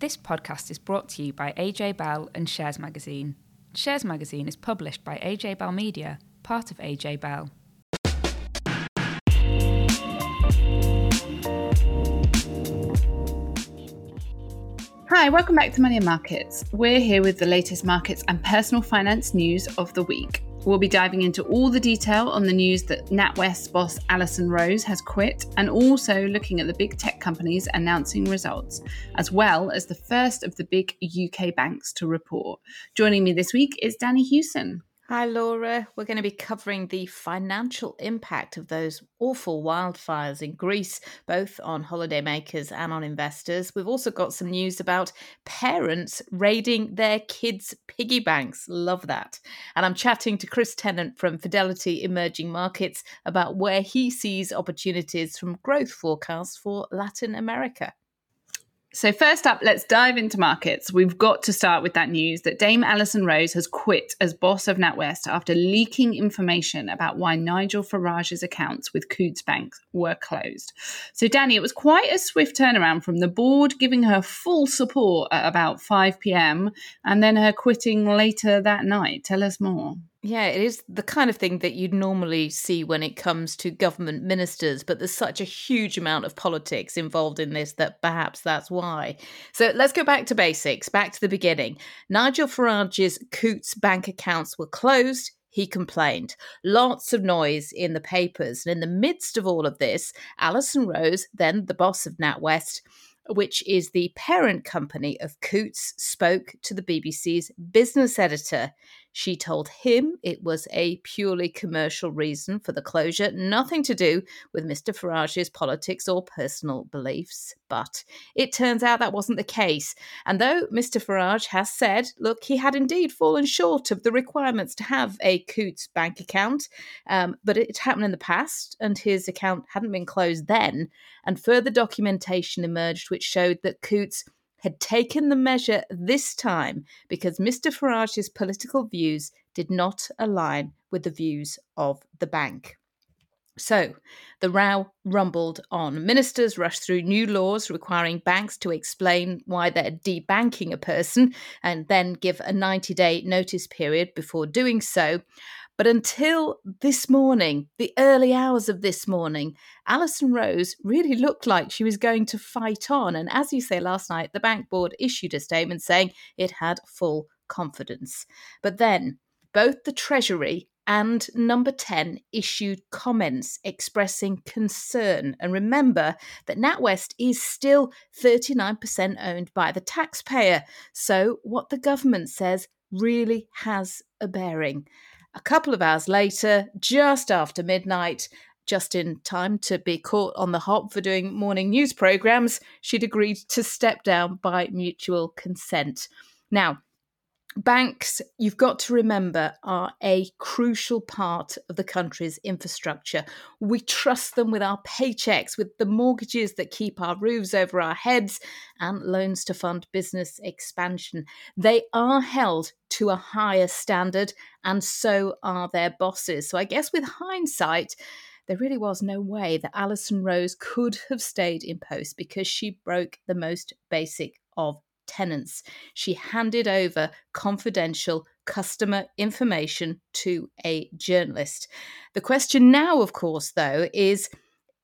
This podcast is brought to you by AJ Bell and Shares Magazine. Shares Magazine is published by AJ Bell Media, part of AJ Bell. Hi, welcome back to Money and Markets. We're here with the latest markets and personal finance news of the week. We'll be diving into all the detail on the news that NatWest boss Alison Rose has quit and also looking at the big tech companies announcing results, as well as the first of the big UK banks to report. Joining me this week is Danni Hewson. Hi, Laura. We're going to be covering the financial impact of those awful wildfires in Greece, both on holidaymakers and on investors. We've also got some news about parents raiding their kids' piggy banks. Love that. And I'm chatting to Chris Tennant from Fidelity Emerging Markets about where he sees opportunities from growth forecasts for Latin America. So, first up, let's dive into markets. We've got to start with that news that Dame Alison Rose has quit as boss of NatWest after leaking information about why Nigel Farage's accounts with Coutts Bank were closed. So, Danni, it was quite a swift turnaround from the board giving her full support at about 5 pm and then her quitting later that night. Tell us more. Yeah, it is the kind of thing that you'd normally see when it comes to government ministers, but there's such a huge amount of politics involved in this that perhaps that's why. So let's go back to basics, back to the beginning. Nigel Farage's Coutts bank accounts were closed. He complained. Lots of noise in the papers. And in the midst of all of this, Alison Rose, then the boss of NatWest, which is the parent company of Coutts, spoke to the BBC's business editor. She told him it was a purely commercial reason for the closure, nothing to do with Mr. Farage's politics or personal beliefs. But it turns out that wasn't the case. And though Mr. Farage has said, look, he had indeed fallen short of the requirements to have a Coutts bank account, um, but it happened in the past and his account hadn't been closed then. And further documentation emerged which showed that Coutts had taken the measure this time because Mr. Farage's political views did not align with the views of the bank. So the row rumbled on. Ministers rushed through new laws requiring banks to explain why they're debanking a person and then give a 90 day notice period before doing so. But until this morning, the early hours of this morning, Alison Rose really looked like she was going to fight on. And as you say last night, the bank board issued a statement saying it had full confidence. But then both the Treasury and number 10 issued comments expressing concern. And remember that NatWest is still 39% owned by the taxpayer. So what the government says really has a bearing. A couple of hours later, just after midnight, just in time to be caught on the hop for doing morning news programs, she'd agreed to step down by mutual consent. Now, banks, you've got to remember, are a crucial part of the country's infrastructure. We trust them with our paychecks, with the mortgages that keep our roofs over our heads, and loans to fund business expansion. They are held to a higher standard, and so are their bosses. So I guess with hindsight, there really was no way that Alison Rose could have stayed in post because she broke the most basic of tenants. She handed over confidential customer information to a journalist. The question now, of course, though, is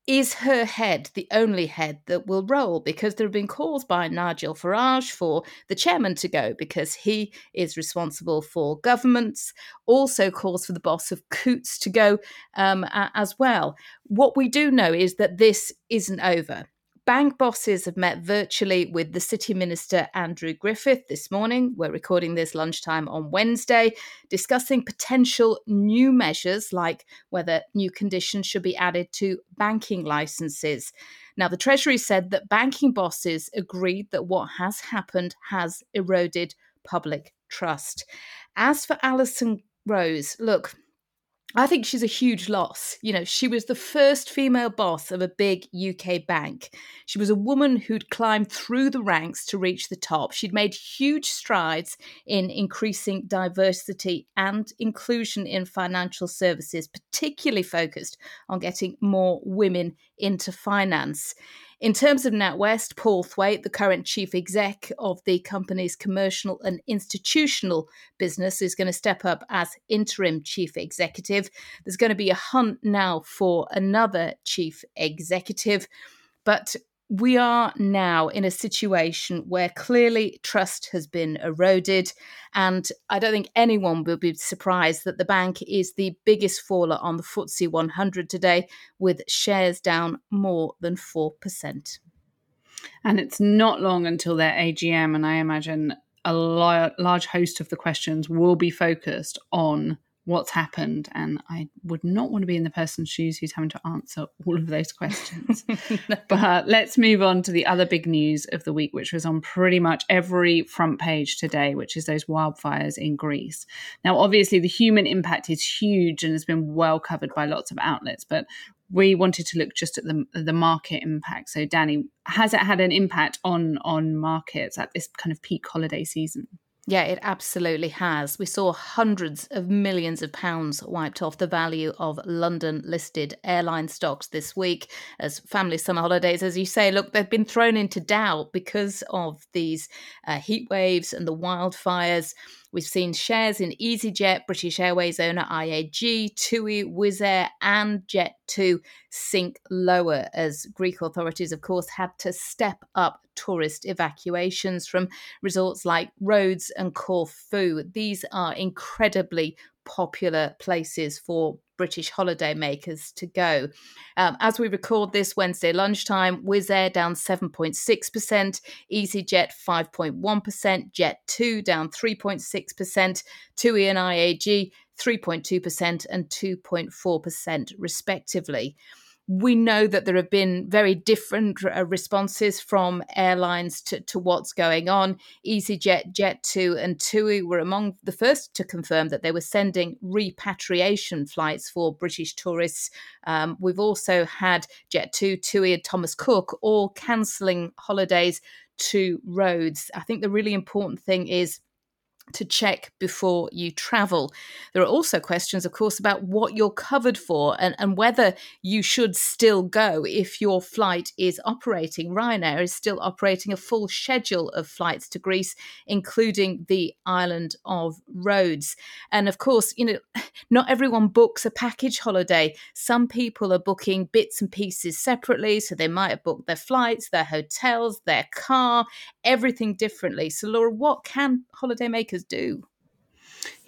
is her head the only head that will roll? Because there have been calls by Nigel Farage for the chairman to go because he is responsible for governments, also calls for the boss of Coutts to go um, as well. What we do know is that this isn't over. Bank bosses have met virtually with the City Minister Andrew Griffith this morning. We're recording this lunchtime on Wednesday, discussing potential new measures like whether new conditions should be added to banking licenses. Now, the Treasury said that banking bosses agreed that what has happened has eroded public trust. As for Alison Rose, look, I think she's a huge loss. You know, she was the first female boss of a big UK bank. She was a woman who'd climbed through the ranks to reach the top. She'd made huge strides in increasing diversity and inclusion in financial services, particularly focused on getting more women into finance. In terms of NatWest, Paul Thwaite, the current chief exec of the company's commercial and institutional business, is going to step up as interim chief executive. There's going to be a hunt now for another chief executive. But we are now in a situation where clearly trust has been eroded. And I don't think anyone will be surprised that the bank is the biggest faller on the FTSE 100 today, with shares down more than 4%. And it's not long until their AGM. And I imagine a large host of the questions will be focused on what's happened and i would not want to be in the person's shoes who's having to answer all of those questions. But let's move on to the other big news of the week which was on pretty much every front page today which is those wildfires in greece. Now obviously the human impact is huge and has been well covered by lots of outlets but we wanted to look just at the the market impact. So Danni has it had an impact on on markets at this kind of peak holiday season yeah, it absolutely has. We saw hundreds of millions of pounds wiped off the value of London listed airline stocks this week as family summer holidays, as you say, look, they've been thrown into doubt because of these uh, heat waves and the wildfires. We've seen shares in EasyJet, British Airways owner IAG, TUI, Wizz Air, and Jet2 sink lower as Greek authorities, of course, had to step up tourist evacuations from resorts like Rhodes and Corfu. These are incredibly popular places for British holidaymakers to go. Um, as we record this Wednesday lunchtime, Wizz Air down 7.6%, EasyJet 5.1%, Jet2 down 3.6%, TUI and IAG 3.2% and 2.4% respectively we know that there have been very different uh, responses from airlines to, to what's going on. EasyJet, Jet2, and TUI were among the first to confirm that they were sending repatriation flights for British tourists. Um, we've also had Jet2, TUI, and Thomas Cook all cancelling holidays to Rhodes. I think the really important thing is to check before you travel. There are also questions, of course, about what you're covered for and, and whether you should still go if your flight is operating. Ryanair is still operating a full schedule of flights to Greece, including the island of Rhodes. And of course, you know, not everyone books a package holiday. Some people are booking bits and pieces separately. So they might have booked their flights, their hotels, their car, everything differently. So, Laura, what can holidaymakers do?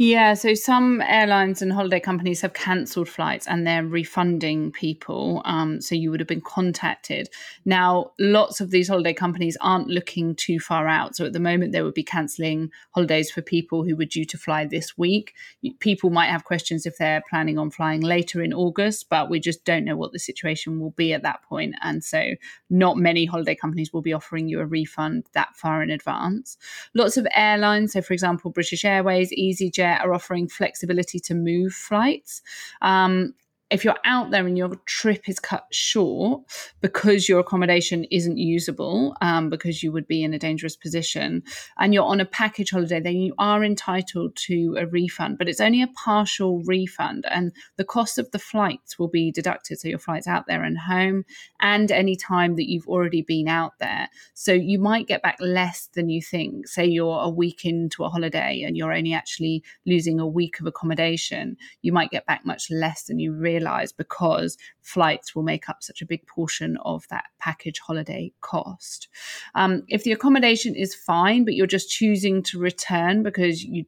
Yeah, so some airlines and holiday companies have cancelled flights and they're refunding people. Um, so you would have been contacted. Now, lots of these holiday companies aren't looking too far out. So at the moment, they would be cancelling holidays for people who were due to fly this week. People might have questions if they're planning on flying later in August, but we just don't know what the situation will be at that point. And so not many holiday companies will be offering you a refund that far in advance. Lots of airlines, so for example, British Airways, EasyJet, are offering flexibility to move flights. Um, if you're out there and your trip is cut short because your accommodation isn't usable, um, because you would be in a dangerous position, and you're on a package holiday, then you are entitled to a refund, but it's only a partial refund, and the cost of the flights will be deducted. So your flights out there and home, and any time that you've already been out there. So you might get back less than you think. Say you're a week into a holiday and you're only actually losing a week of accommodation, you might get back much less than you really realize because flights will make up such a big portion of that package holiday cost. Um, if the accommodation is fine, but you're just choosing to return because you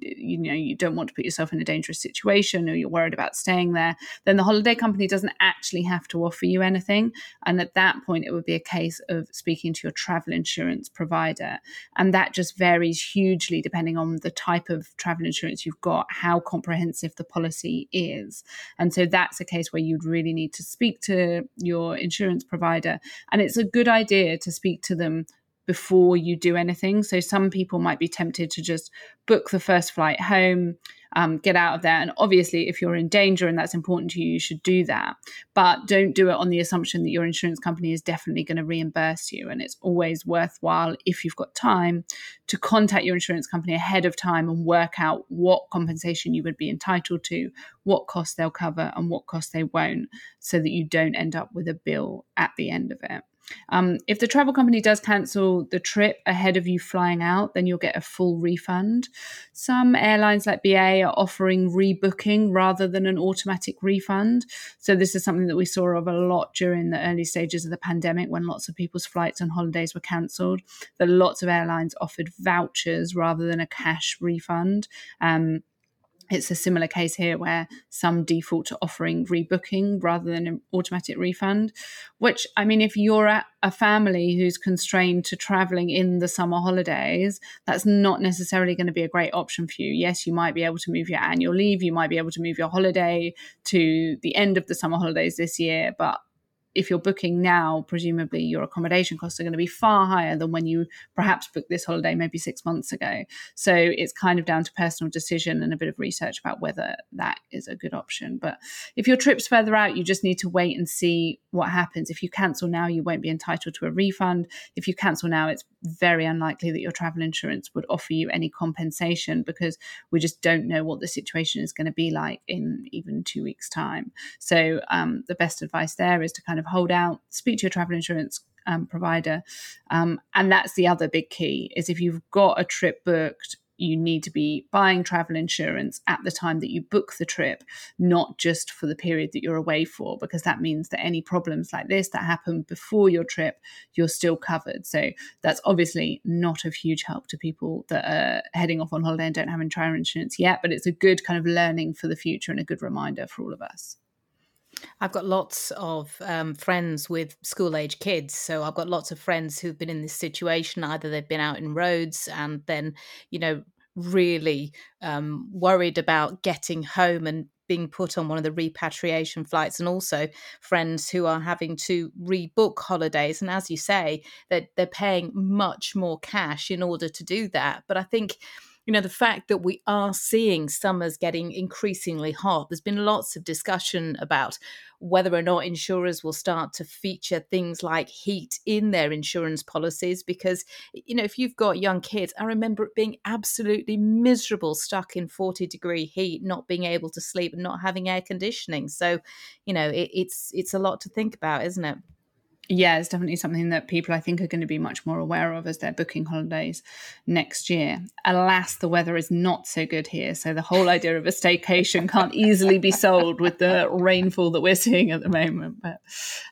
you know you don't want to put yourself in a dangerous situation or you're worried about staying there then the holiday company doesn't actually have to offer you anything. And at that point it would be a case of speaking to your travel insurance provider. And that just varies hugely depending on the type of travel insurance you've got how comprehensive the policy is. And so that's a case where you'd really need to speak to your insurance provider. And it's a good idea to speak to them before you do anything. So some people might be tempted to just book the first flight home, um, get out of there. And obviously, if you're in danger and that's important to you, you should do that. But don't do it on the assumption that your insurance company is definitely going to reimburse you. And it's always worthwhile, if you've got time, to contact your insurance company ahead of time and work out what compensation you would be entitled to, what costs they'll cover, and what costs they won't, so that you don't end up with a bill at the end of it. Um, if the travel company does cancel the trip ahead of you flying out, then you'll get a full refund. Some airlines like BA are offering rebooking rather than an automatic refund. So, this is something that we saw of a lot during the early stages of the pandemic when lots of people's flights and holidays were cancelled. That lots of airlines offered vouchers rather than a cash refund. Um, it's a similar case here where some default to offering rebooking rather than an automatic refund. Which, I mean, if you're at a family who's constrained to traveling in the summer holidays, that's not necessarily going to be a great option for you. Yes, you might be able to move your annual leave, you might be able to move your holiday to the end of the summer holidays this year, but if you're booking now, presumably your accommodation costs are going to be far higher than when you perhaps booked this holiday maybe six months ago. So it's kind of down to personal decision and a bit of research about whether that is a good option. But if your trip's further out, you just need to wait and see what happens. If you cancel now, you won't be entitled to a refund. If you cancel now, it's very unlikely that your travel insurance would offer you any compensation because we just don't know what the situation is going to be like in even two weeks' time. So um, the best advice there is to kind of hold out, speak to your travel insurance um, provider, um, and that's the other big key is if you've got a trip booked you need to be buying travel insurance at the time that you book the trip, not just for the period that you're away for, because that means that any problems like this that happen before your trip, you're still covered. So that's obviously not of huge help to people that are heading off on holiday and don't have travel insurance yet, but it's a good kind of learning for the future and a good reminder for all of us. I've got lots of um, friends with school age kids. So I've got lots of friends who've been in this situation. Either they've been out in Rhodes and then, you know, really um, worried about getting home and being put on one of the repatriation flights, and also friends who are having to rebook holidays. And as you say, they're, they're paying much more cash in order to do that. But I think you know, the fact that we are seeing summers getting increasingly hot, there's been lots of discussion about whether or not insurers will start to feature things like heat in their insurance policies. Because, you know, if you've got young kids, I remember it being absolutely miserable stuck in 40 degree heat, not being able to sleep and not having air conditioning. So, you know, it, it's it's a lot to think about, isn't it? Yeah, it's definitely something that people I think are going to be much more aware of as they're booking holidays next year. Alas, the weather is not so good here. So the whole idea of a staycation can't easily be sold with the rainfall that we're seeing at the moment. But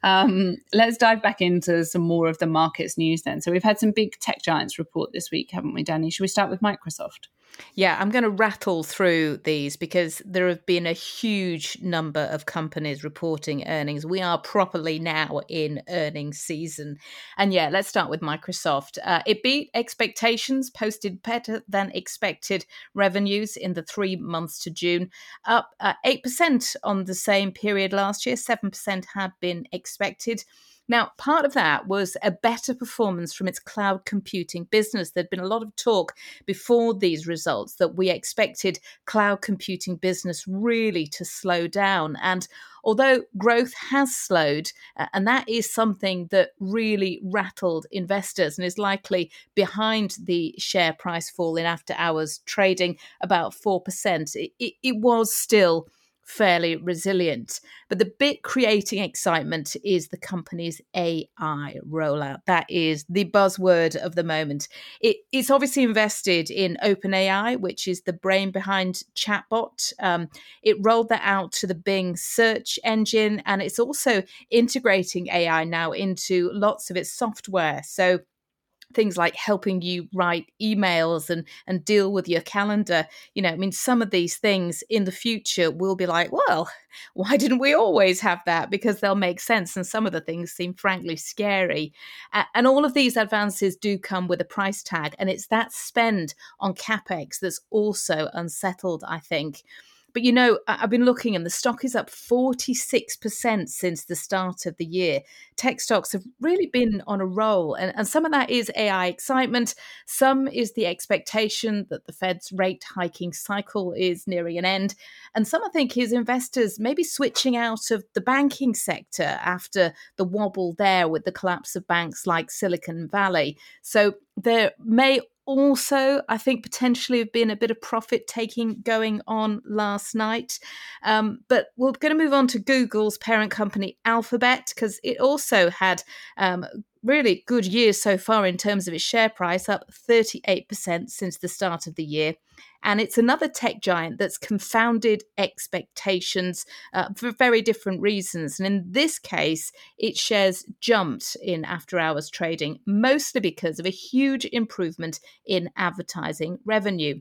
um, let's dive back into some more of the markets news then. So we've had some big tech giants report this week, haven't we, Danni? Should we start with Microsoft? Yeah, I'm going to rattle through these because there have been a huge number of companies reporting earnings. We are properly now in earnings season. And yeah, let's start with Microsoft. Uh, it beat expectations, posted better than expected revenues in the three months to June, up uh, 8% on the same period last year. 7% had been expected. Now, part of that was a better performance from its cloud computing business. There'd been a lot of talk before these results that we expected cloud computing business really to slow down. And although growth has slowed, uh, and that is something that really rattled investors and is likely behind the share price fall in after hours trading about 4%, it, it, it was still fairly resilient. But the bit creating excitement is the company's AI rollout. That is the buzzword of the moment. It, it's obviously invested in OpenAI, which is the brain behind chatbot. Um, it rolled that out to the Bing search engine, and it's also integrating AI now into lots of its software. So things like helping you write emails and and deal with your calendar. You know i mean some of these things in the future will be like well why didn't we always have that? Because they'll make sense and some of the things seem frankly scary. And all of these advances do come with a price tag and it's that spend on capex that's also unsettled i think but you know, I've been looking and the stock is up 46% since the start of the year. Tech stocks have really been on a roll. And, and some of that is AI excitement. Some is the expectation that the Fed's rate hiking cycle is nearing an end. And some, I think, is investors maybe switching out of the banking sector after the wobble there with the collapse of banks like Silicon Valley. So there may also, I think, potentially have been a bit of profit taking going on last night. Um, but we're going to move on to Google's parent company, Alphabet, because it also had um, really good year so far in terms of its share price, up 38% since the start of the year. And it's another tech giant that's confounded expectations uh, for very different reasons. And in this case, its shares jumped in after hours trading, mostly because of a huge improvement in advertising revenue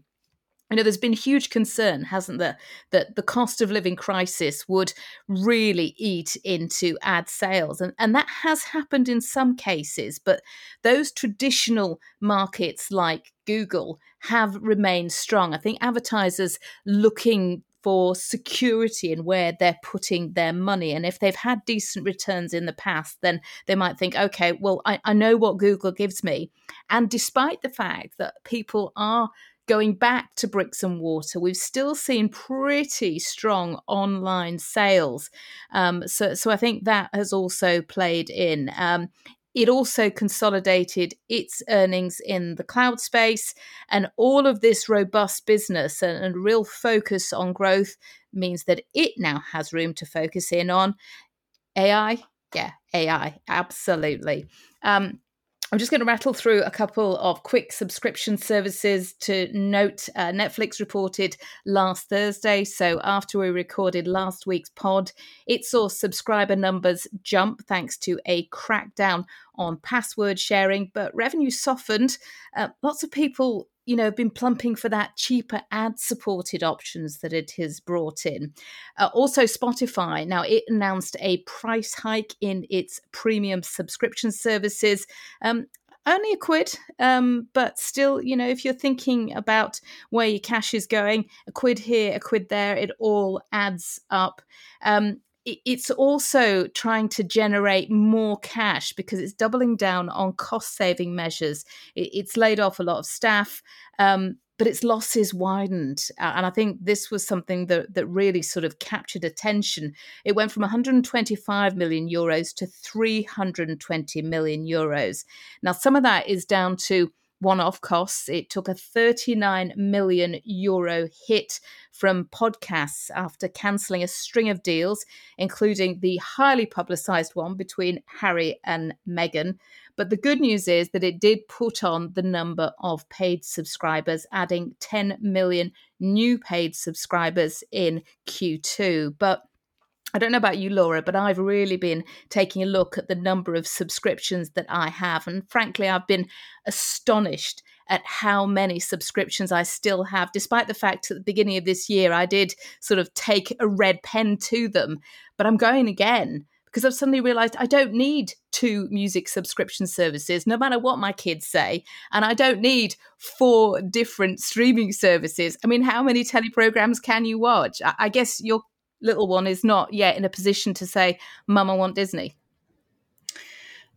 you know there's been huge concern hasn't there that the cost of living crisis would really eat into ad sales and and that has happened in some cases but those traditional markets like google have remained strong i think advertisers looking for security in where they're putting their money. And if they've had decent returns in the past, then they might think, okay, well, I, I know what Google gives me. And despite the fact that people are going back to bricks and water, we've still seen pretty strong online sales. Um, so, so I think that has also played in. Um, it also consolidated its earnings in the cloud space, and all of this robust business and, and real focus on growth means that it now has room to focus in on AI. Yeah, AI, absolutely. Um, I'm just going to rattle through a couple of quick subscription services to note. Uh, Netflix reported last Thursday, so after we recorded last week's pod, it saw subscriber numbers jump thanks to a crackdown on password sharing, but revenue softened. Uh, lots of people you know, been plumping for that cheaper ad supported options that it has brought in. Uh, also, Spotify, now it announced a price hike in its premium subscription services. Um, only a quid, um, but still, you know, if you're thinking about where your cash is going, a quid here, a quid there, it all adds up. Um, it's also trying to generate more cash because it's doubling down on cost saving measures. It's laid off a lot of staff, um, but its losses widened. And I think this was something that, that really sort of captured attention. It went from 125 million euros to 320 million euros. Now, some of that is down to one off costs. It took a 39 million euro hit from podcasts after cancelling a string of deals, including the highly publicised one between Harry and Meghan. But the good news is that it did put on the number of paid subscribers, adding 10 million new paid subscribers in Q2. But I don't know about you, Laura, but I've really been taking a look at the number of subscriptions that I have. And frankly, I've been astonished at how many subscriptions I still have, despite the fact that at the beginning of this year I did sort of take a red pen to them. But I'm going again because I've suddenly realized I don't need two music subscription services, no matter what my kids say. And I don't need four different streaming services. I mean, how many teleprograms can you watch? I guess you're little one is not yet in a position to say, Mum, I want Disney.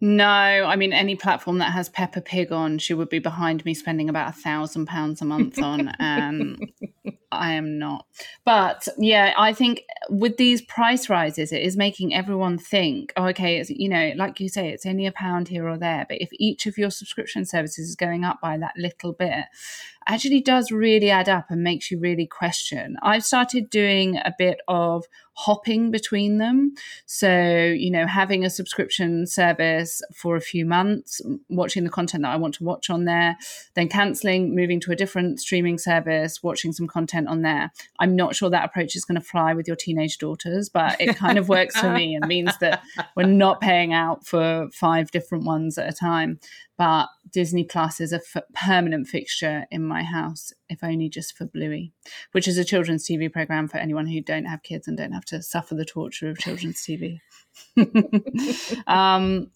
No, I mean any platform that has Peppa Pig on, she would be behind me spending about a thousand pounds a month on, and um, I am not. But yeah, I think with these price rises, it is making everyone think, oh, okay, it's you know, like you say, it's only a pound here or there. But if each of your subscription services is going up by that little bit, actually does really add up and makes you really question. I've started doing a bit of hopping between them. So, you know, having a subscription service for a few months, watching the content that I want to watch on there, then canceling, moving to a different streaming service, watching some content on there. I'm not sure that approach is going to fly with your teenage daughters, but it kind of works for me and means that we're not paying out for five different ones at a time. But Disney Plus is a f- permanent fixture in my house, if only just for Bluey, which is a children's TV program for anyone who don't have kids and don't have to suffer the torture of children's TV. um,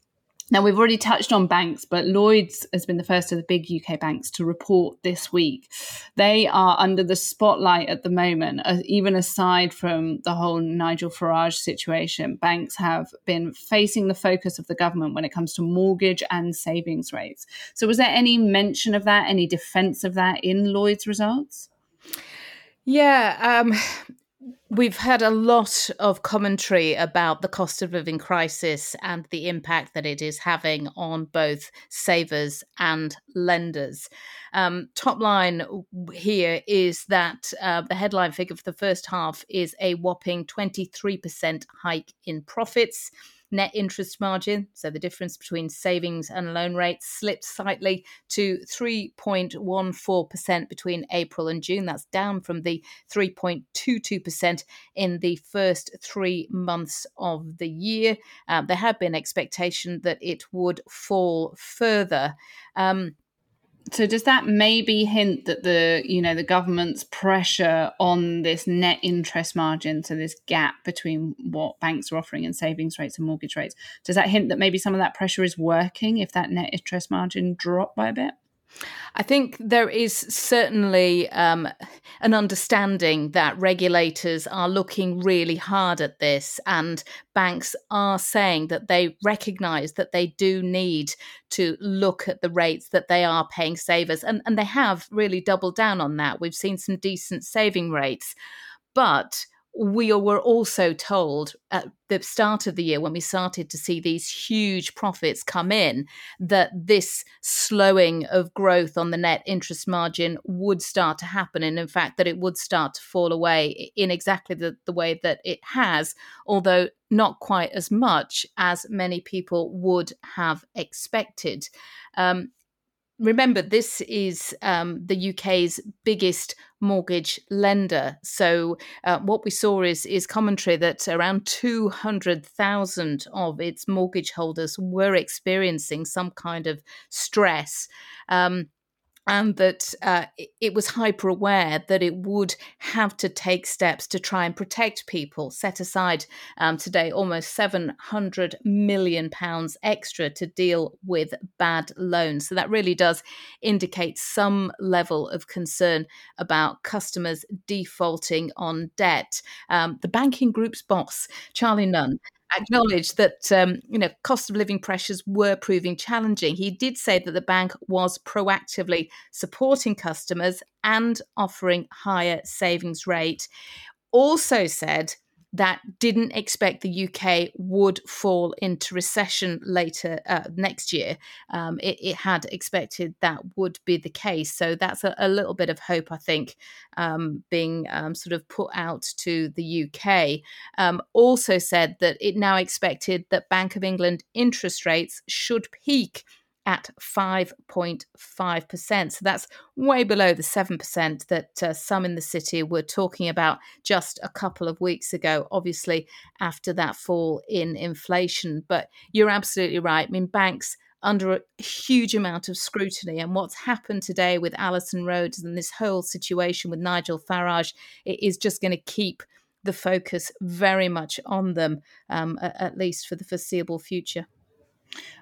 now, we've already touched on banks, but Lloyds has been the first of the big UK banks to report this week. They are under the spotlight at the moment, uh, even aside from the whole Nigel Farage situation. Banks have been facing the focus of the government when it comes to mortgage and savings rates. So, was there any mention of that, any defense of that in Lloyd's results? Yeah, um, We've had a lot of commentary about the cost of living crisis and the impact that it is having on both savers and lenders. Um, top line here is that uh, the headline figure for the first half is a whopping 23% hike in profits. Net interest margin, so the difference between savings and loan rates, slipped slightly to 3.14% between April and June. That's down from the 3.22% in the first three months of the year. Um, there had been expectation that it would fall further. Um, so does that maybe hint that the you know the government's pressure on this net interest margin so this gap between what banks are offering and savings rates and mortgage rates does that hint that maybe some of that pressure is working if that net interest margin dropped by a bit I think there is certainly um, an understanding that regulators are looking really hard at this, and banks are saying that they recognize that they do need to look at the rates that they are paying savers. And, and they have really doubled down on that. We've seen some decent saving rates. But we were also told at the start of the year when we started to see these huge profits come in that this slowing of growth on the net interest margin would start to happen and in fact that it would start to fall away in exactly the, the way that it has although not quite as much as many people would have expected. Um, remember, this is um, the UK's biggest mortgage lender. So uh, what we saw is is commentary that around two hundred thousand of its mortgage holders were experiencing some kind of stress. Um, and that uh, it was hyper aware that it would have to take steps to try and protect people. Set aside um, today almost seven hundred million pounds extra to deal with bad loans. So that really does indicate some level of concern about customers defaulting on debt. Um, the banking group's boss, Charlie Nunn, acknowledged that um, you know cost of living pressures were proving challenging. He did say that the bank was proactively supporting customers and offering higher savings rate. Also said that didn't expect the UK would fall into recession later uh, next year. Um, it, it, had expected that would be the case. So that's a, a little bit of hope, I think, um, being um, sort of put out to the UK. Um, also said that it now expected that Bank of England interest rates should peak at 5.5%. So that's way below the 7% that uh, some in the city were talking about just a couple of weeks ago, obviously, after that fall in inflation. But you're absolutely right. I mean, banks under a huge amount of scrutiny. And what's happened today with Alison Rhodes and this whole situation with Nigel Farage it is just going to keep the focus very much on them, um, at least for the foreseeable future.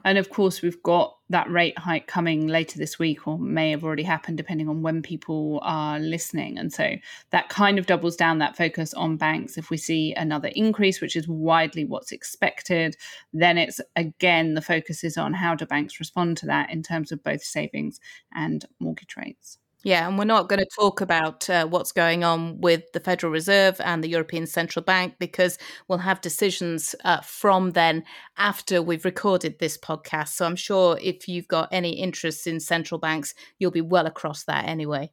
And of course, we've got that rate hike coming later this week, or may have already happened, depending on when people are listening. And so that kind of doubles down that focus on banks. If we see another increase, which is widely what's expected, then it's again the focus is on how do banks respond to that in terms of both savings and mortgage rates. Yeah, and we're not going to talk about uh, what's going on with the Federal Reserve and the European Central Bank because we'll have decisions uh, from then after we've recorded this podcast. So I'm sure if you've got any interest in central banks, you'll be well across that anyway.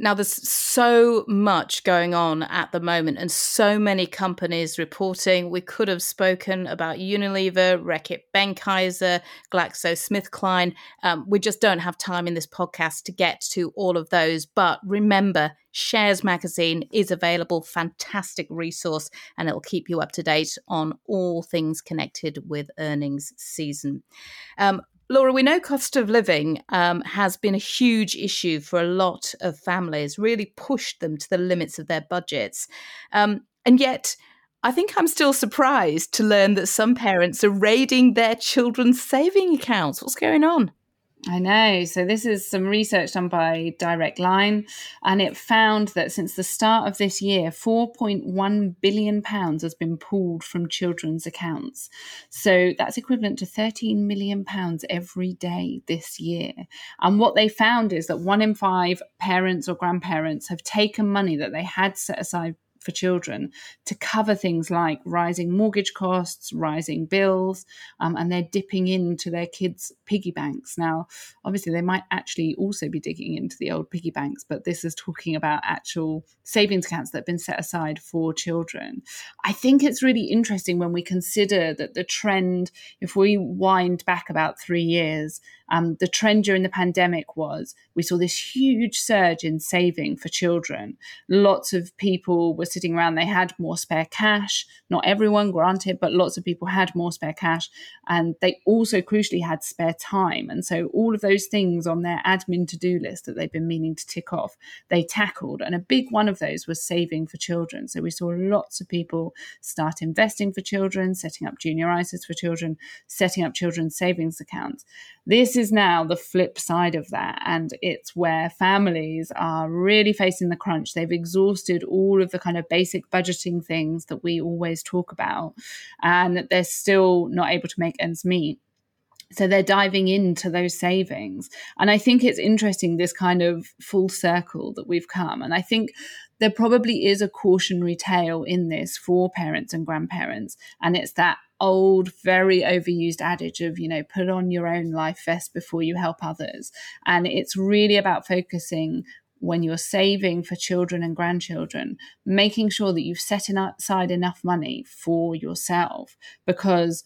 Now, there's so much going on at the moment and so many companies reporting. We could have spoken about Unilever, Reckitt Benckiser, GlaxoSmithKline. Um, we just don't have time in this podcast to get to all of those. But remember, Shares Magazine is available, fantastic resource, and it'll keep you up to date on all things connected with earnings season. Um, Laura, we know cost of living um, has been a huge issue for a lot of families, really pushed them to the limits of their budgets. Um, and yet, I think I'm still surprised to learn that some parents are raiding their children's saving accounts. What's going on? I know. So, this is some research done by Direct Line, and it found that since the start of this year, £4.1 billion has been pulled from children's accounts. So, that's equivalent to £13 million every day this year. And what they found is that one in five parents or grandparents have taken money that they had set aside for children to cover things like rising mortgage costs, rising bills, um, and they're dipping into their kids' piggy banks. Now, obviously, they might actually also be digging into the old piggy banks, but this is talking about actual savings accounts that have been set aside for children. I think it's really interesting when we consider that the trend, if we wind back about three years, um, the trend during the pandemic was we saw this huge surge in saving for children. Lots of people were sitting around, they had more spare cash. Not everyone, granted, but lots of people had more spare cash. And they also crucially had spare time. And so all of those things on their admin to do list that they've been meaning to tick off, they tackled. And a big one of those was saving for children. So we saw lots of people start investing for children, setting up junior ISAs for children, setting up children's savings accounts. This is now the flip side of that. And it's where families are really facing the crunch. They've exhausted all of the kind of basic budgeting things that we always talk about, and they're still not able to make ends meet. So they're diving into those savings. And I think it's interesting, this kind of full circle that we've come. And I think there probably is a cautionary tale in this for parents and grandparents. And it's that old, very overused adage of, you know, put on your own life vest before you help others. And it's really about focusing when you're saving for children and grandchildren, making sure that you've set aside enough money for yourself because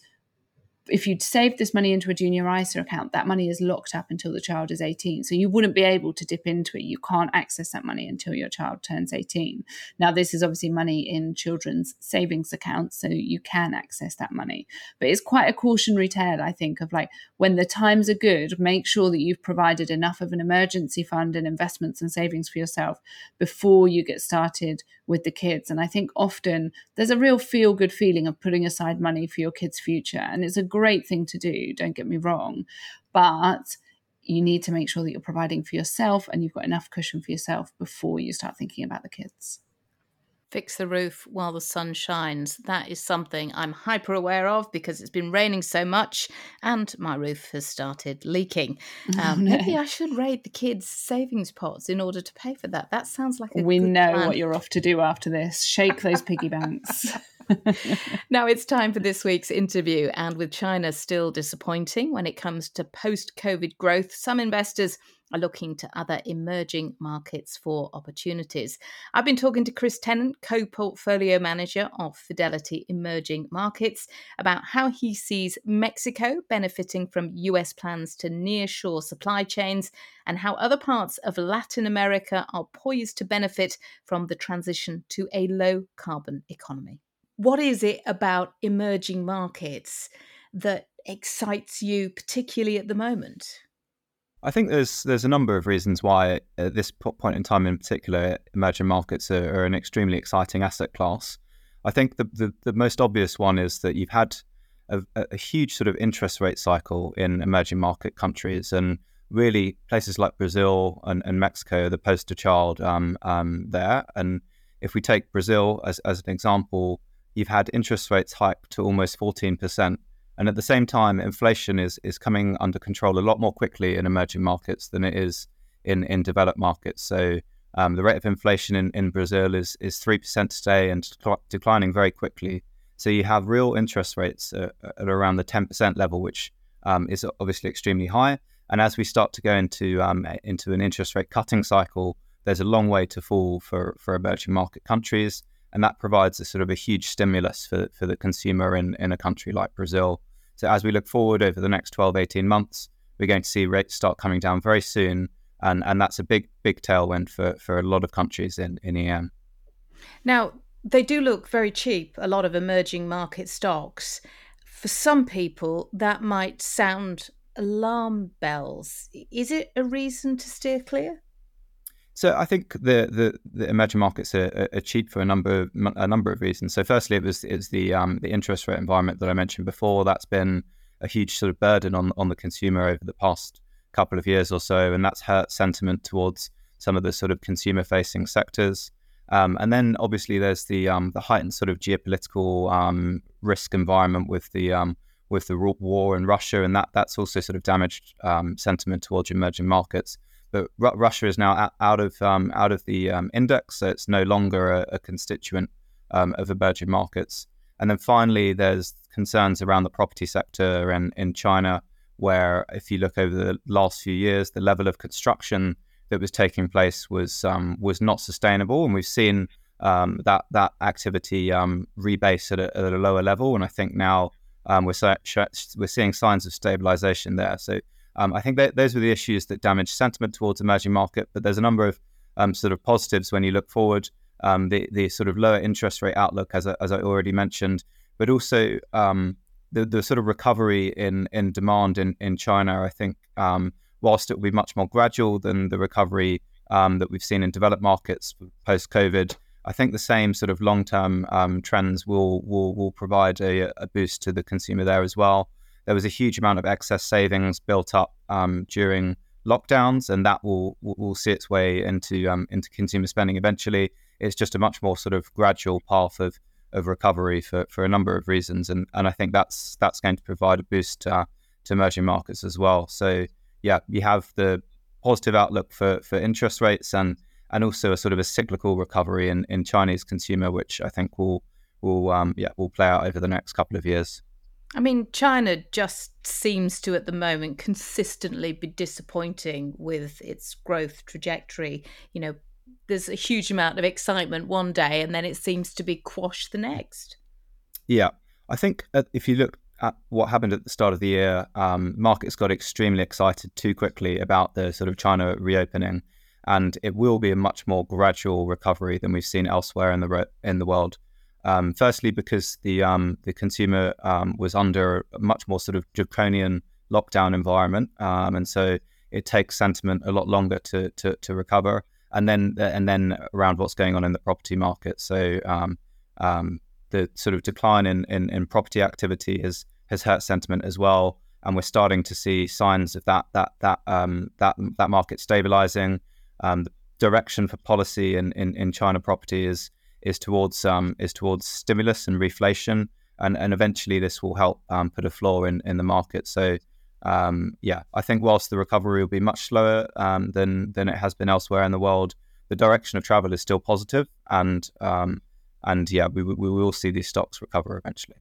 if you'd saved this money into a junior ISA account, that money is locked up until the child is 18. So you wouldn't be able to dip into it. You can't access that money until your child turns 18. Now, this is obviously money in children's savings accounts, so you can access that money. But it's quite a cautionary tale, I think, of like when the times are good, make sure that you've provided enough of an emergency fund and investments and savings for yourself before you get started with the kids. And I think often there's a real feel good feeling of putting aside money for your kids' future. And it's a great thing to do, don't get me wrong. But you need to make sure that you're providing for yourself and you've got enough cushion for yourself before you start thinking about the kids. Fix the roof while the sun shines. That is something I'm hyper aware of because it's been raining so much and my roof has started leaking. Oh, um, no. Maybe I should raid the kids' savings pots in order to pay for that. That sounds like a We know plan. what you're off to do after this. Shake those piggy banks. now it's time for this week's interview. And with China still disappointing when it comes to post COVID growth, some investors are looking to other emerging markets for opportunities. I've been talking to Chris Tennant, co portfolio manager of Fidelity Emerging Markets, about how he sees Mexico benefiting from US plans to nearshore supply chains and how other parts of Latin America are poised to benefit from the transition to a low carbon economy. What is it about emerging markets that excites you, particularly at the moment? I think there's there's a number of reasons why at this point in time in particular emerging markets are, are an extremely exciting asset class. I think the, the, the most obvious one is that you've had a, a, huge sort of interest rate cycle in emerging market countries and really places like Brazil and, and Mexico, are the poster child um, um, there. And if we take Brazil as, as an example, you've had interest rates hiked to almost 14%. And at the same time, inflation is is coming under control a lot more quickly in emerging markets than it is in, in developed markets. So um, the rate of inflation in, in Brazil is is three percent today and declining very quickly. So you have real interest rates at, at around the ten percent level, which um, is obviously extremely high. And as we start to go into um, into an interest rate cutting cycle, there's a long way to fall for for emerging market countries and that provides a sort of a huge stimulus for, for the consumer in, in a country like Brazil. So as we look forward over the next 12, 18 months, we're going to see rates start coming down very soon. And, and that's a big, big tailwind for, for a lot of countries in, in EM. Now, they do look very cheap, a lot of emerging market stocks. For some people, that might sound alarm bells. Is it a reason to steer clear? So I think the the, the emerging markets are, are, cheap for a number of, a number of reasons. So firstly, it was it's the um, the interest rate environment that I mentioned before. That's been a huge sort of burden on on the consumer over the past couple of years or so, and that's hurt sentiment towards some of the sort of consumer facing sectors. Um, and then obviously there's the um, the heightened sort of geopolitical um, risk environment with the um, with the war in Russia, and that that's also sort of damaged um, sentiment towards emerging markets. But Russia is now out of um, out of the um, index, so it's no longer a, a constituent um, of emerging markets. And then finally, there's concerns around the property sector and in China, where if you look over the last few years, the level of construction that was taking place was um, was not sustainable, and we've seen um, that that activity um, rebase at a, at a, lower level. And I think now um, we're we're seeing signs of stabilization there. So um, I think that those were the issues that damaged sentiment towards emerging market. But there's a number of um, sort of positives when you look forward. Um, the the sort of lower interest rate outlook, as I, as I already mentioned, but also um, the the sort of recovery in in demand in in China. I think um, whilst it will be much more gradual than the recovery um, that we've seen in developed markets post COVID. I think the same sort of long term trends will will will provide a, a, boost to the consumer there as well there was a huge amount of excess savings built up um, during lockdowns, and that will will see its way into um, into consumer spending eventually. It's just a much more sort of gradual path of of recovery for, for a number of reasons, and and I think that's that's going to provide a boost uh, to emerging markets as well. So yeah, you have the positive outlook for for interest rates and and also a sort of a cyclical recovery in, in Chinese consumer, which I think will will um, yeah will play out over the next couple of years. I mean, China just seems to, at the moment, consistently be disappointing with its growth trajectory. You know, there's a huge amount of excitement one day, and then it seems to be quashed the next. Yeah, I think if you look at what happened at the start of the year, um, markets got extremely excited too quickly about the sort of China reopening, and it will be a much more gradual recovery than we've seen elsewhere in the re- in the world. Um, firstly, because the um, the consumer um, was under a much more sort of draconian lockdown environment, um, and so it takes sentiment a lot longer to to, to recover. And then and then around what's going on in the property market. So um, um, the sort of decline in, in, in property activity has has hurt sentiment as well, and we're starting to see signs of that that that that that market stabilizing. the direction for policy in, in, in China property is is towards um, is towards stimulus and reflation, and and eventually this will help um, put a floor in in the market. So. Um, yeah, I think whilst the recovery will be much slower um, than than it has been elsewhere in the world, the direction of travel is still positive, and um, and yeah, we, we will see these stocks recover eventually.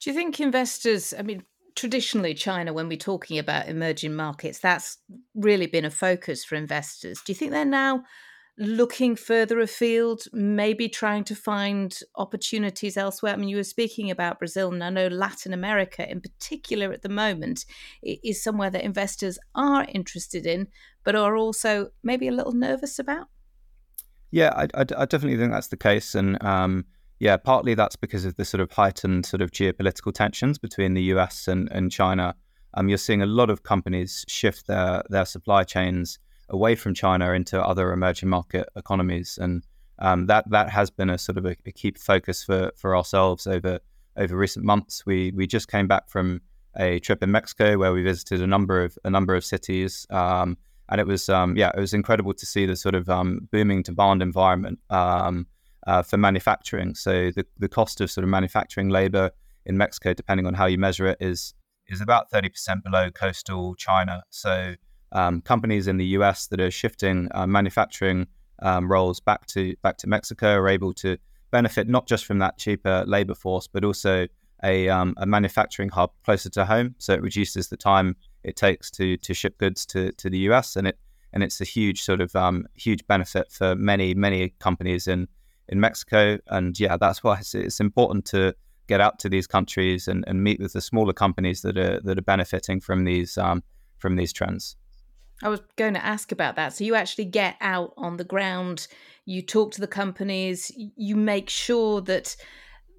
Do you think investors? I mean, traditionally, China, when we're talking about emerging markets, that's really been a focus for investors. Do you think they're now looking further afield, maybe trying to find opportunities elsewhere? I mean, you were speaking about Brazil, and I know Latin America in particular at the moment is somewhere that investors are interested in, but are also maybe a little nervous about. Yeah, I, I, I definitely think that's the case. And um, yeah, partly that's because of the sort of heightened sort of geopolitical tensions between the US and, and China. Um, you're seeing a lot of companies shift their, their supply chains away from China into other emerging market economies, and um, that that has been a sort of a, a, key focus for for ourselves over over recent months. We we just came back from a trip in Mexico where we visited a number of a number of cities, um, and it was um, yeah it was incredible to see the sort of um, booming demand environment um, uh, for manufacturing. So the the cost of sort of manufacturing labor in Mexico, depending on how you measure it, is is about thirty percent below coastal China. So um, companies in the US that are shifting uh, manufacturing um, roles back to back to Mexico are able to benefit not just from that cheaper labor force, but also a, um, a manufacturing hub closer to home. So it reduces the time it takes to to ship goods to, to the US, and it and it's a huge sort of um, huge benefit for many many companies in in Mexico. And yeah, that's why it's, it's important to get out to these countries and, and meet with the smaller companies that are that are benefiting from these um, from these trends. I was going to ask about that. So you actually get out on the ground, you talk to the companies, you make sure that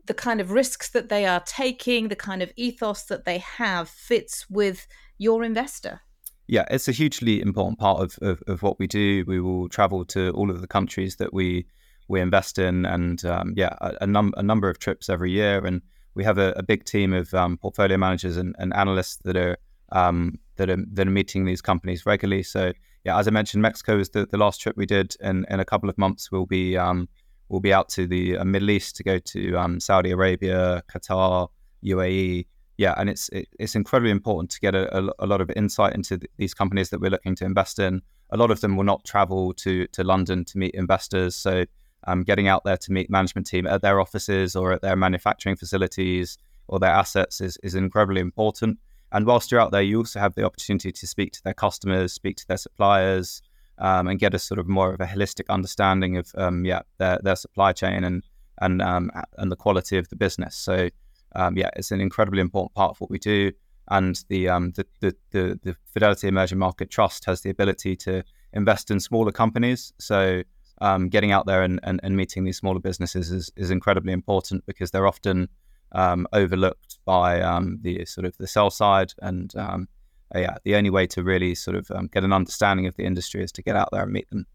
the kind of risks that they are taking, the kind of ethos that they have fits with your investor. Yeah, it's a hugely important part of, of, of what we do. We will travel to all of the countries that we we invest in, and um, yeah, a, a, num- a number of trips every year. And we have a, a big team of um, portfolio managers and, and analysts that are um, that are that are meeting these companies regularly. So yeah, as I mentioned, Mexico is the, the last trip we did. and in a couple of months, we'll be um, we'll be out to the uh, Middle East to go to um, Saudi Arabia, Qatar, UAE, yeah, and it's it, it's incredibly important to get a, a, a lot of insight into th- these companies that we're looking to invest in. A lot of them will not travel to to London to meet investors, so um, getting out there to meet management team at their offices or at their manufacturing facilities or their assets is is incredibly important. And whilst you're out there, you also have the opportunity to speak to their customers, speak to their suppliers, um, and get a sort of more of a holistic understanding of um, yeah their, their supply chain and and um, and the quality of the business. So um, yeah, it's an incredibly important part of what we do. And the, um, the, the, the, the Fidelity Emerging Market Trust has the ability to invest in smaller companies. So um, getting out there and, and, and, meeting these smaller businesses is, is incredibly important because they're often um, overlooked by um, the sort of the sell side. And um, uh, yeah, the only way to really sort of um, get an understanding of the industry is to get out there and meet them.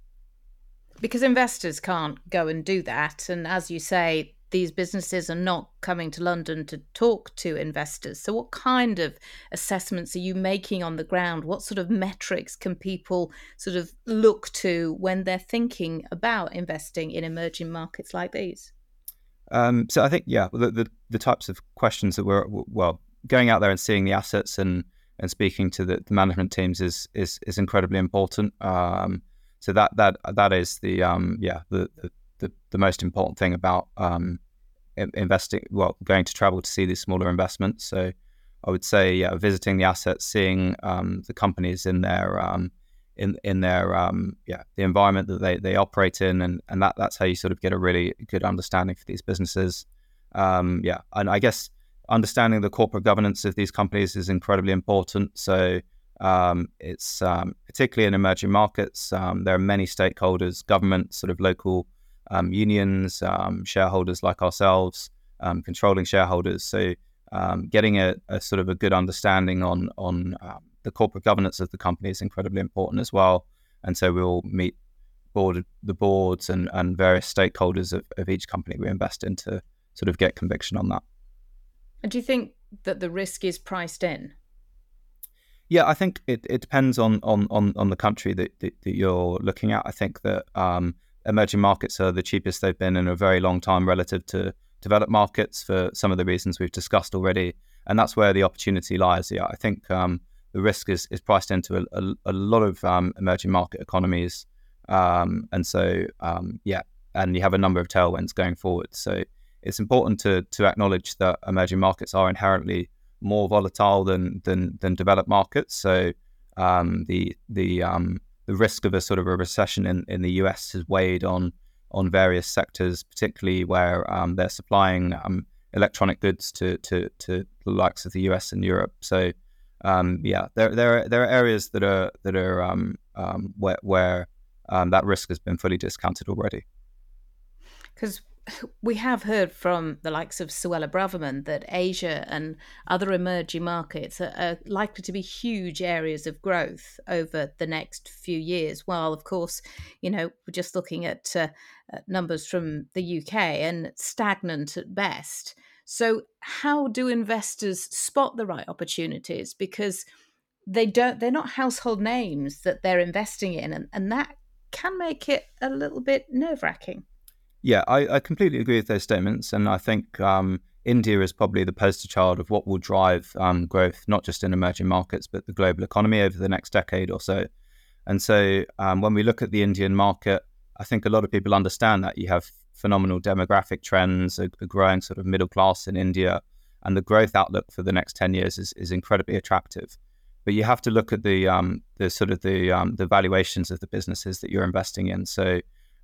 Because investors can't go and do that. And as you say, these businesses are not coming to London to talk to investors. So, what kind of assessments are you making on the ground? What sort of metrics can people sort of look to when they're thinking about investing in emerging markets like these? Um, so, I think, yeah, the, the, the, types of questions that we're, well, going out there and seeing the assets and, and speaking to the, the management teams is, is, is incredibly important. Um, so that that that is the um, yeah the, the the, most important thing about um, investing, well, going to travel to see these smaller investments. So I would say, yeah, visiting the assets, seeing um, the companies in their um, in in their um, yeah the environment that they, they operate in, and, and that that's how you sort of get a really good understanding for these businesses. Um, yeah, and I guess understanding the corporate governance of these companies is incredibly important. So um, it's um, particularly in emerging markets. Um, there are many stakeholders, governments, sort of local um, unions, shareholders like ourselves, controlling shareholders. So getting a, a, sort of a good understanding on on the corporate governance of the company is incredibly important as well. And so we'll meet board the boards and, and various stakeholders of, of each company we invest in to sort of get conviction on that. And do you think that the risk is priced in? Yeah, I think it, it depends on, on, on, on the country that, that, that you're looking at. I think that um, emerging markets are the cheapest they've been in a very long time relative to developed markets for some of the reasons we've discussed already. And that's where the opportunity lies. Yeah, I think um, the risk is, is priced into a, a, a lot of um, emerging market economies. Um, and so, um, yeah, and you have a number of tailwinds going forward. So it's important to, to acknowledge that emerging markets are inherently more volatile than, than, than developed markets. So um, the, the, um, the risk of a sort of a recession in, in the US has weighed on on various sectors, particularly where um, they're supplying electronic goods to, to, to the likes of the US and Europe. So um, yeah, there there are, there are areas that are that are um, um, where where um, that risk has been fully discounted already. Because we have heard from the likes of Suella Braverman that Asia and other emerging markets are, are, likely to be huge areas of growth over the next few years. While, of course, you know, we're just looking at uh, numbers from the UK and stagnant at best. So, how do investors spot the right opportunities? Because they don't, they're not household names that they're investing in, and, and that can make it a little bit nerve wracking. Yeah, I, I, completely agree with those statements, and I think um, India is probably the poster child of what will drive um, growth, not just in emerging markets, but the global economy over the next decade or so. And so, um, when we look at the Indian market, I think a lot of people understand that you have phenomenal demographic trends, a, a growing sort of middle class in India, and the growth outlook for the next ten years is, is incredibly attractive. But you have to look at the um, the sort of the um, the valuations of the businesses that you're investing in. So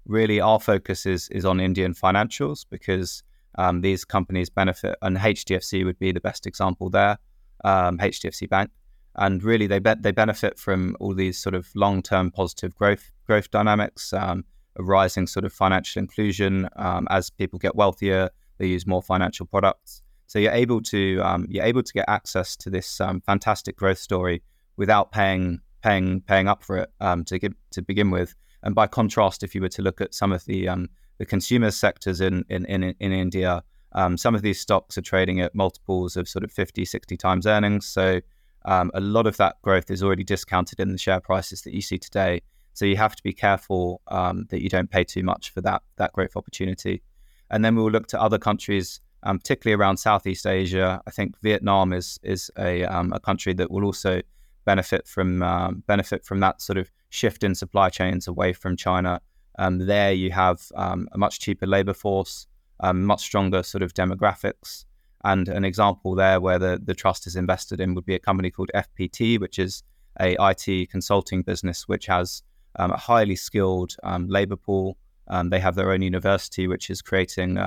really our focus is is on Indian financials because um, these companies benefit, and HDFC would be the best example there, um, HDFC Bank, and really they be- they benefit from all these sort of long term positive growth growth dynamics, um, a rising sort of financial inclusion um, as people get wealthier, they use more financial products. So you're able to um, you're able to get access to this um, fantastic growth story without paying paying paying up for it to give, to begin with. And by contrast, if you were to look at some of the um, the consumer sectors in in in, in India, um, some of these stocks are trading at multiples of sort of 50, 60 times earnings. So um, a lot of that growth is already discounted in the share prices that you see today. So you have to be careful um, that you don't pay too much for that that growth opportunity. And then we'll look to other countries um, particularly around Southeast Asia. I think Vietnam is is a um, a country that will also benefit from um, benefit from that sort of shift in supply chains away from China. Um, there, you have um, a much cheaper labor force, much stronger sort of demographics, and an example there where the the trust is invested in would be a company called FPT, which is a IT consulting business which has a highly skilled labor pool. they have their own university, which is creating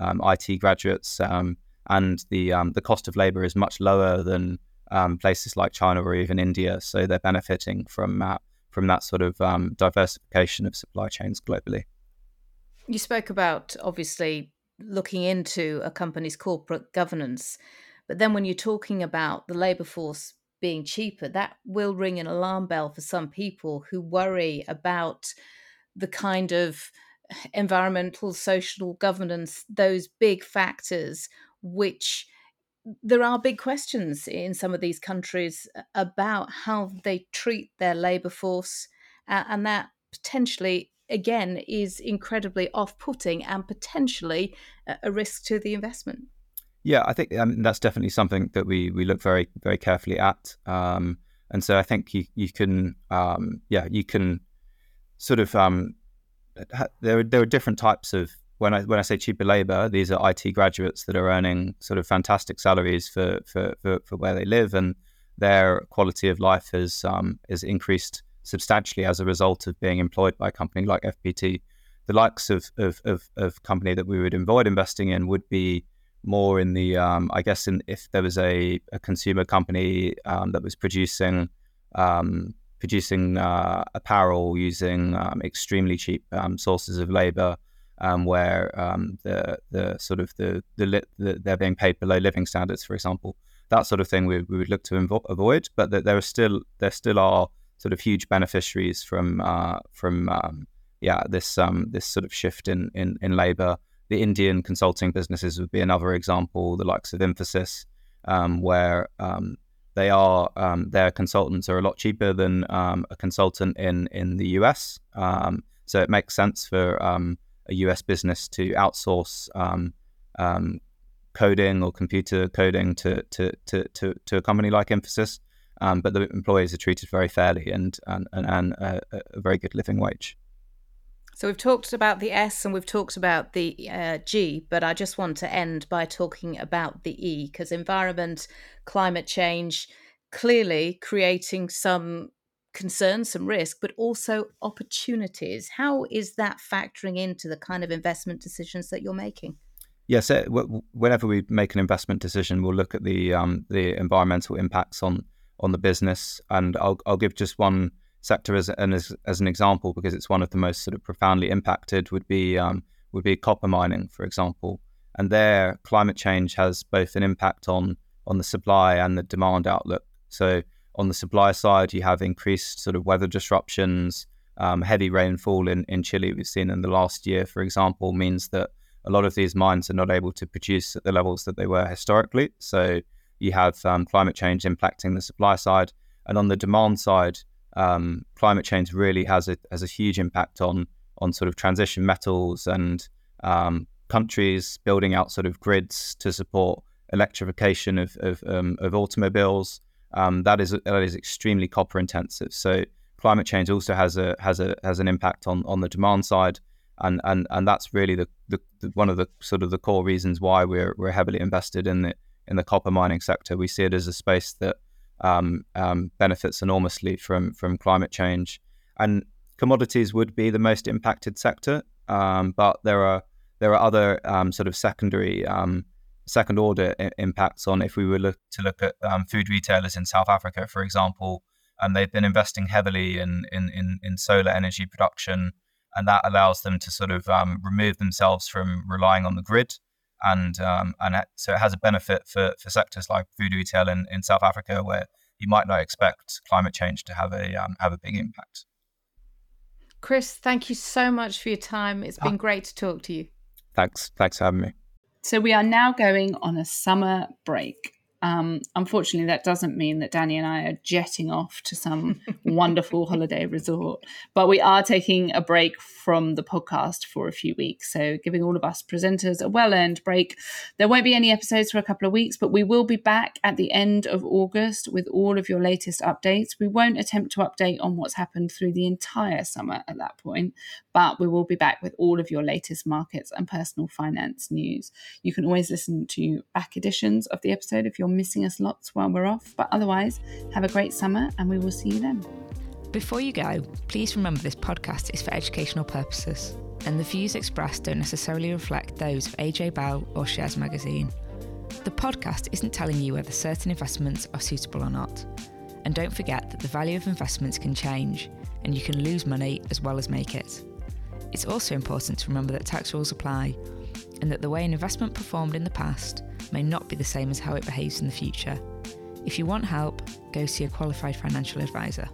um, IT graduates, um, and the um, the cost of labor is much lower than um, places like China or even India. So they're benefiting from from that sort of um, diversification of supply chains globally. You spoke about obviously looking into a company's corporate governance, but then when you're talking about the labor force being cheaper, that will ring an alarm bell for some people who worry about the kind of environmental, social governance, those big factors, which there are big questions in some of these countries about how they treat their labor force, uh, and that potentially, again, is incredibly off putting and potentially a risk to the investment. Yeah, I think um, that's definitely something that we, we look very, very carefully at. Um, and so I think you, you can, um, yeah, you can sort of um, there are, there are different types of when I when I say cheaper labor, these are IT graduates that are earning sort of fantastic salaries for for, for, for where they live, and their quality of life has um, is increased substantially as a result of being employed by a company like FPT. The likes of of, of, of company that we would avoid investing in would be more in the um, I guess in if there was a, a consumer company um, that was producing um, producing uh, apparel using um, extremely cheap um, sources of labor, um, where the the sort of the, the, li- the, they're being paid below living standards, for example. That sort of thing we, we would look to invo- avoid, but that there are still there still are sort of huge beneficiaries from uh, from yeah this this sort of shift in in, in labor. The Indian consulting businesses would be another example, the likes of Infosys, where they are um, their consultants are a lot cheaper than um, a consultant in in the US. Um, so it makes sense for um, a US business to outsource um, um, coding or computer coding to to, to, to, to a company like Infosys. but the employees are treated very fairly and and, and, and a, a very good living wage. So we've talked about the S and we've talked about the uh, G, but I just want to end by talking about the E because environment, climate change, clearly creating some concern, some risk, but also opportunities. How is that factoring into the kind of investment decisions that you're making? Yes, uh, whenever we make an investment decision, we'll look at the um, the environmental impacts on on the business, and I'll I'll give just one sector as an as, as an example because it's one of the most sort of profoundly impacted would be um, would be copper mining, for example. And there, climate change has both an impact on on the supply and the demand outlook. So on the supply side, you have increased sort of weather disruptions, um, heavy rainfall in, in Chile we've seen in the last year, for example, means that a lot of these mines are not able to produce at the levels that they were historically. So you have um, climate change impacting the supply side. And on the demand side, um, climate change really has a has a huge impact on on sort of transition metals and um, countries building out sort of grids to support electrification of of, um, of automobiles. Um, that is that is extremely copper intensive. So climate change also has a has a has an impact on on the demand side, and and and that's really the, the, the one of the sort of the core reasons why we're we're heavily invested in the in the copper mining sector. We see it as a space that um, um, benefits enormously from from climate change. And commodities would be the most impacted sector, um, but there are there are other um, sort of secondary um, second order I- impacts on if we were look, to look at food retailers in South Africa, for example. And they've been investing heavily in, in, in, in solar energy production, and that allows them to sort of remove themselves from relying on the grid and um, and it, so it has a benefit for, for sectors like food retail in, in South Africa, where you might not expect climate change to have a um, have a big impact. Chris, thank you so much for your time. It's been ah. great to talk to you. Thanks. Thanks for having me. So we are now going on a summer break. Um, unfortunately, that doesn't mean that Danni and I are jetting off to some wonderful holiday resort, but we are taking a break from the podcast for a few weeks. So, giving all of us presenters a well earned break. There won't be any episodes for a couple of weeks, but we will be back at the end of August with all of your latest updates. We won't attempt to update on what's happened through the entire summer at that point, but we will be back with all of your latest markets and personal finance news. You can always listen to back editions of the episode if you're missing us lots while we're off. But otherwise, have a great summer and we will see you then. Before you go, please remember this podcast is for educational purposes, and the views expressed don't necessarily reflect those of AJ Bell or Shares Magazine. The podcast isn't telling you whether certain investments are suitable or not. And don't forget that the value of investments can change, and you can lose money as well as make it. It's also important to remember that tax rules apply, and that the way an investment performed in the past may not be the same as how it behaves in the future. If you want help, go see a qualified financial advisor.